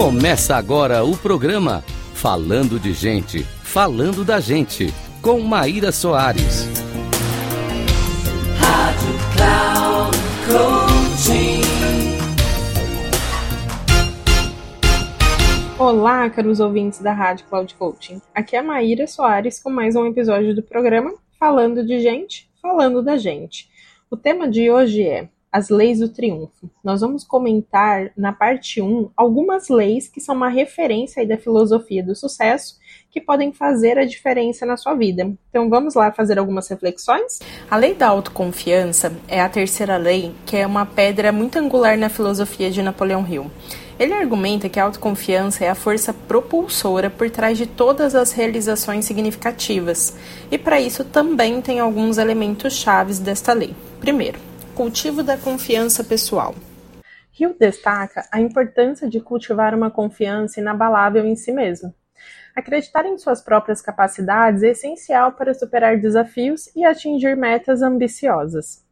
Começa agora o programa Falando de Gente, Falando da Gente, com Maíra Soares. Rádio Cloud. Olá, caros ouvintes da Rádio Cloud Coaching. Aqui é a Maíra Soares com mais um episódio do programa Falando de Gente, Falando da Gente. O tema de hoje é as leis do triunfo. Nós vamos comentar na parte 1 algumas leis que são uma referência da filosofia do sucesso que podem fazer a diferença na sua vida. Então vamos lá fazer algumas reflexões? A lei da autoconfiança é a terceira lei, que é uma pedra muito angular na filosofia de Napoleão Hill. Ele argumenta que a autoconfiança é a força propulsora por trás de todas as realizações significativas, e para isso também tem alguns elementos chaves desta lei. Primeiro, cultivo da confiança pessoal. Hill destaca a importância de cultivar uma confiança inabalável em si mesmo. Acreditar em suas próprias capacidades é essencial para superar desafios e atingir metas ambiciosas.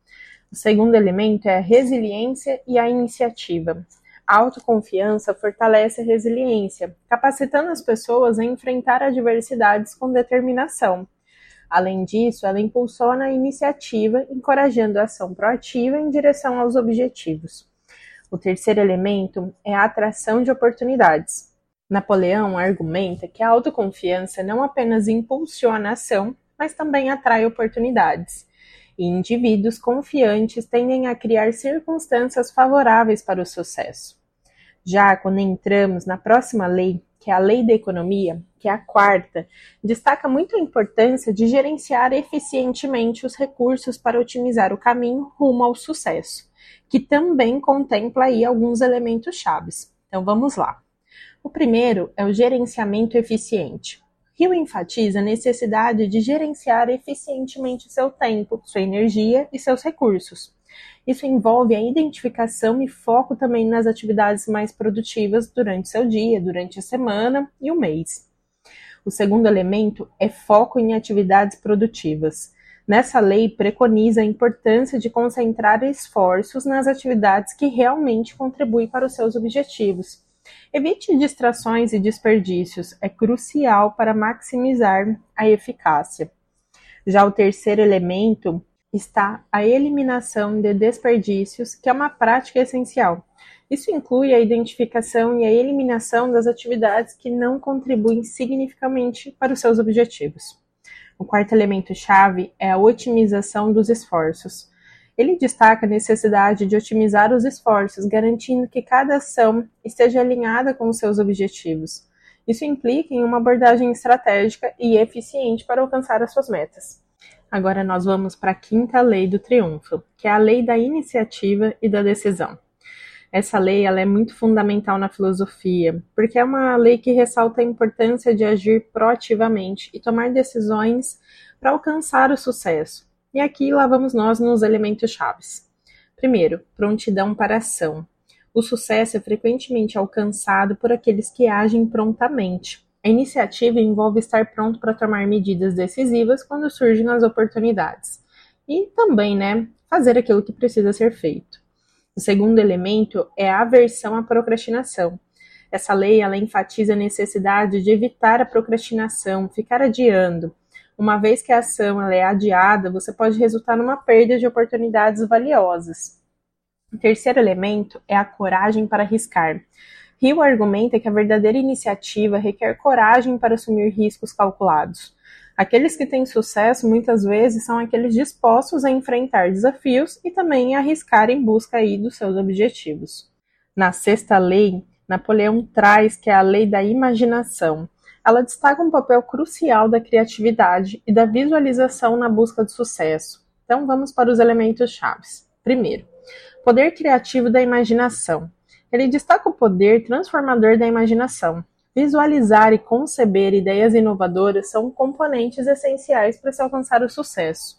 O segundo elemento é a resiliência e a iniciativa. A autoconfiança fortalece a resiliência, capacitando as pessoas a enfrentar adversidades com determinação. Além disso, ela impulsiona a iniciativa, encorajando a ação proativa em direção aos objetivos. O terceiro elemento é a atração de oportunidades. Napoleão argumenta que a autoconfiança não apenas impulsiona a ação, mas também atrai oportunidades. E indivíduos confiantes tendem a criar circunstâncias favoráveis para o sucesso. Já quando entramos na próxima lei, que é a lei da economia, que é a quarta, destaca muito a importância de gerenciar eficientemente os recursos para otimizar o caminho rumo ao sucesso, que também contempla aí alguns elementos chaves. Então vamos lá. O primeiro é o gerenciamento eficiente. Rio enfatiza a necessidade de gerenciar eficientemente seu tempo, sua energia e seus recursos. Isso envolve a identificação e foco também nas atividades mais produtivas durante seu dia, durante a semana e o mês. O segundo elemento é foco em atividades produtivas. Nessa lei, preconiza a importância de concentrar esforços nas atividades que realmente contribuem para os seus objetivos. Evite distrações e desperdícios, é crucial para maximizar a eficácia. Já o terceiro elemento está a eliminação de desperdícios, que é uma prática essencial. Isso inclui a identificação e a eliminação das atividades que não contribuem significativamente para os seus objetivos. O quarto elemento-chave é a otimização dos esforços. Ele destaca a necessidade de otimizar os esforços, garantindo que cada ação esteja alinhada com os seus objetivos. Isso implica em uma abordagem estratégica e eficiente para alcançar as suas metas. Agora nós vamos para a quinta lei do triunfo, que é a lei da iniciativa e da decisão. Essa lei ela é muito fundamental na filosofia, porque é uma lei que ressalta a importância de agir proativamente e tomar decisões para alcançar o sucesso. E aqui lá vamos nós nos elementos chaves. Primeiro, prontidão para ação. O sucesso é frequentemente alcançado por aqueles que agem prontamente. A iniciativa envolve estar pronto para tomar medidas decisivas quando surgem as oportunidades. E também, né, fazer aquilo que precisa ser feito. O segundo elemento é a aversão à procrastinação. Essa lei ela enfatiza a necessidade de evitar a procrastinação, ficar adiando. Uma vez que a ação é adiada, você pode resultar numa perda de oportunidades valiosas. O terceiro elemento é a coragem para arriscar. Hill argumenta que a verdadeira iniciativa requer coragem para assumir riscos calculados. Aqueles que têm sucesso muitas vezes são aqueles dispostos a enfrentar desafios e também a arriscar em busca aí dos seus objetivos. Na sexta lei, Napoleão traz que é a lei da imaginação. Ela destaca um papel crucial da criatividade e da visualização na busca de sucesso. Então vamos para os elementos chaves. Primeiro, poder criativo da imaginação. Ele destaca o poder transformador da imaginação. Visualizar e conceber ideias inovadoras são componentes essenciais para se alcançar o sucesso.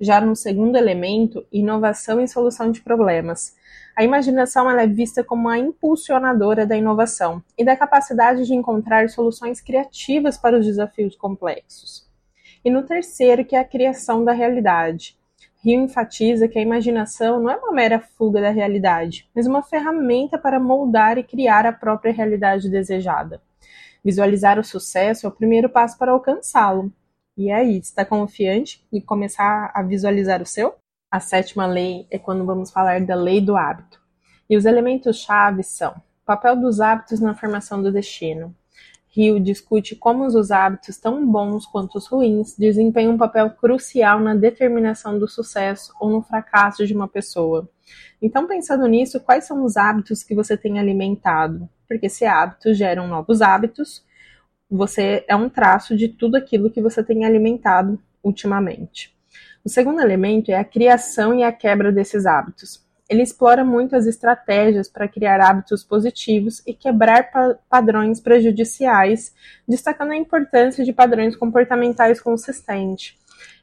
Já no segundo elemento, inovação e solução de problemas. A imaginação é vista como a impulsionadora da inovação e da capacidade de encontrar soluções criativas para os desafios complexos. E no terceiro, que é a criação da realidade. Rio enfatiza que a imaginação não é uma mera fuga da realidade, mas uma ferramenta para moldar e criar a própria realidade desejada. Visualizar o sucesso é o primeiro passo para alcançá-lo. E aí, está confiante em começar a visualizar o seu? A sétima lei é quando vamos falar da lei do hábito. E os elementos chaves são o papel dos hábitos na formação do destino, Rio discute como os hábitos, tão bons quanto os ruins, desempenham um papel crucial na determinação do sucesso ou no fracasso de uma pessoa. Então, pensando nisso, quais são os hábitos que você tem alimentado? Porque se hábitos geram novos hábitos, você é um traço de tudo aquilo que você tem alimentado ultimamente. O segundo elemento é a criação e a quebra desses hábitos. Ele explora muito as estratégias para criar hábitos positivos e quebrar pa padrões prejudiciais, destacando a importância de padrões comportamentais consistentes.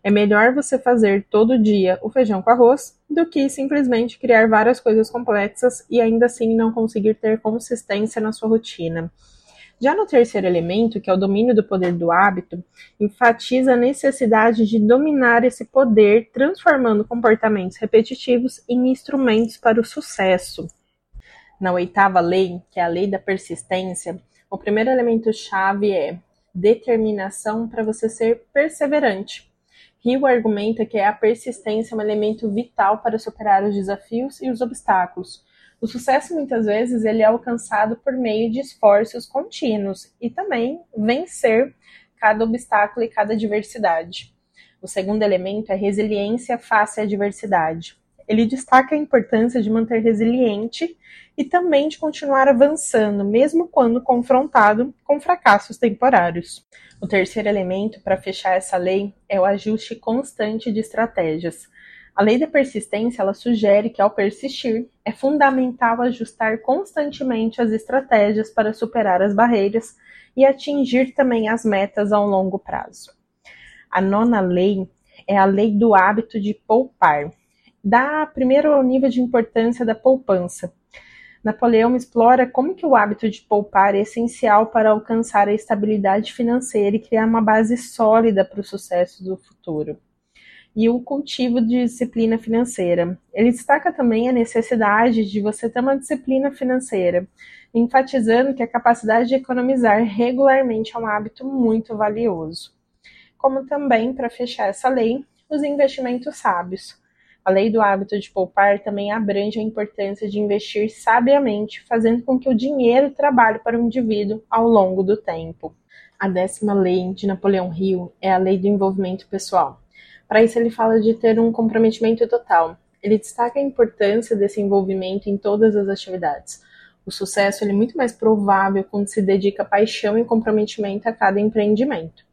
É melhor você fazer todo dia o feijão com arroz do que simplesmente criar várias coisas complexas e ainda assim não conseguir ter consistência na sua rotina. Já no terceiro elemento, que é o domínio do poder do hábito, enfatiza a necessidade de dominar esse poder, transformando comportamentos repetitivos em instrumentos para o sucesso. Na oitava lei, que é a lei da persistência, o primeiro elemento chave é determinação para você ser perseverante. Rio argumenta que a persistência é um elemento vital para superar os desafios e os obstáculos, o sucesso muitas vezes ele é alcançado por meio de esforços contínuos e também vencer cada obstáculo e cada adversidade. O segundo elemento é resiliência face à adversidade. Ele destaca a importância de manter resiliente e também de continuar avançando, mesmo quando confrontado com fracassos temporários. O terceiro elemento para fechar essa lei é o ajuste constante de estratégias. A lei da persistência ela sugere que, ao persistir, é fundamental ajustar constantemente as estratégias para superar as barreiras e atingir também as metas ao longo prazo. A nona lei é a lei do hábito de poupar. Dá primeiro ao nível de importância da poupança. Napoleão explora como que o hábito de poupar é essencial para alcançar a estabilidade financeira e criar uma base sólida para o sucesso do futuro e o cultivo de disciplina financeira. Ele destaca também a necessidade de você ter uma disciplina financeira, enfatizando que a capacidade de economizar regularmente é um hábito muito valioso. Como também, para fechar essa lei, os investimentos sábios. A lei do hábito de poupar também abrange a importância de investir sabiamente, fazendo com que o dinheiro trabalhe para o indivíduo ao longo do tempo. A décima lei de Napoleão Hill é a lei do envolvimento pessoal. Para isso, ele fala de ter um comprometimento total. Ele destaca a importância desse envolvimento em todas as atividades. O sucesso é muito mais provável quando se dedica paixão e comprometimento a cada empreendimento,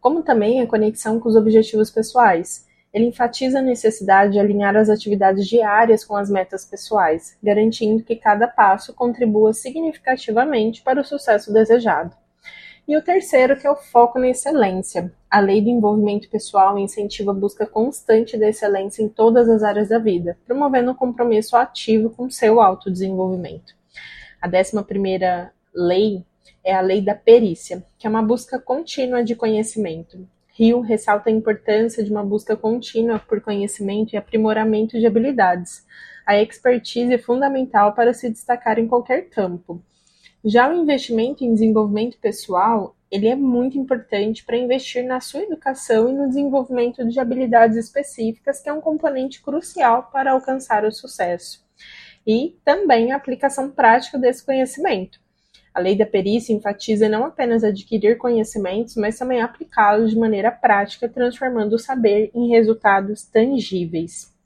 como também a conexão com os objetivos pessoais. Ele enfatiza a necessidade de alinhar as atividades diárias com as metas pessoais, garantindo que cada passo contribua significativamente para o sucesso desejado. E o terceiro, que é o foco na excelência. A lei do envolvimento pessoal incentiva a busca constante da excelência em todas as áreas da vida, promovendo um compromisso ativo com seu autodesenvolvimento. A décima primeira lei é a lei da perícia, que é uma busca contínua de conhecimento. Rio ressalta a importância de uma busca contínua por conhecimento e aprimoramento de habilidades. A expertise é fundamental para se destacar em qualquer campo. Já o investimento em desenvolvimento pessoal, ele é muito importante para investir na sua educação e no desenvolvimento de habilidades específicas, que é um componente crucial para alcançar o sucesso. E também a aplicação prática desse conhecimento. A lei da perícia enfatiza não apenas adquirir conhecimentos, mas também aplicá-los de maneira prática, transformando o saber em resultados tangíveis.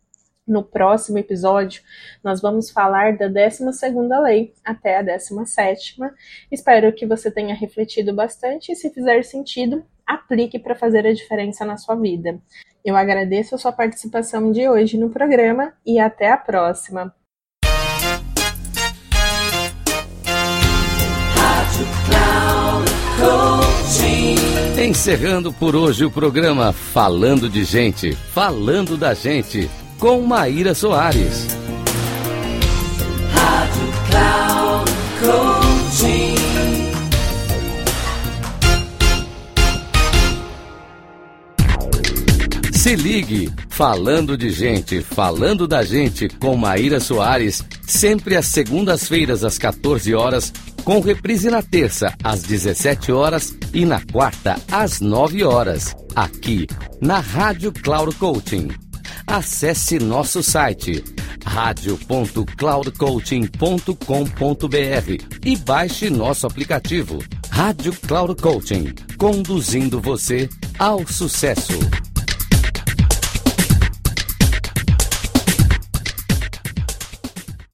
No próximo episódio, nós vamos falar da 12 lei até a 17 Espero que você tenha refletido bastante e, se fizer sentido, aplique para fazer a diferença na sua vida. Eu agradeço a sua participação de hoje no programa e até a próxima. Encerrando por hoje o programa Falando de Gente, falando da gente com Maíra Soares. Rádio Cloud Coaching. Se ligue, falando de gente, falando da gente com Maíra Soares, sempre às segundas-feiras às 14 horas, com reprise na terça às 17 horas e na quarta às 9 horas, aqui na Rádio Cloud Coaching. Acesse nosso site radio.cloudcoaching.com.br e baixe nosso aplicativo Rádio Cloud Coaching, conduzindo você ao sucesso.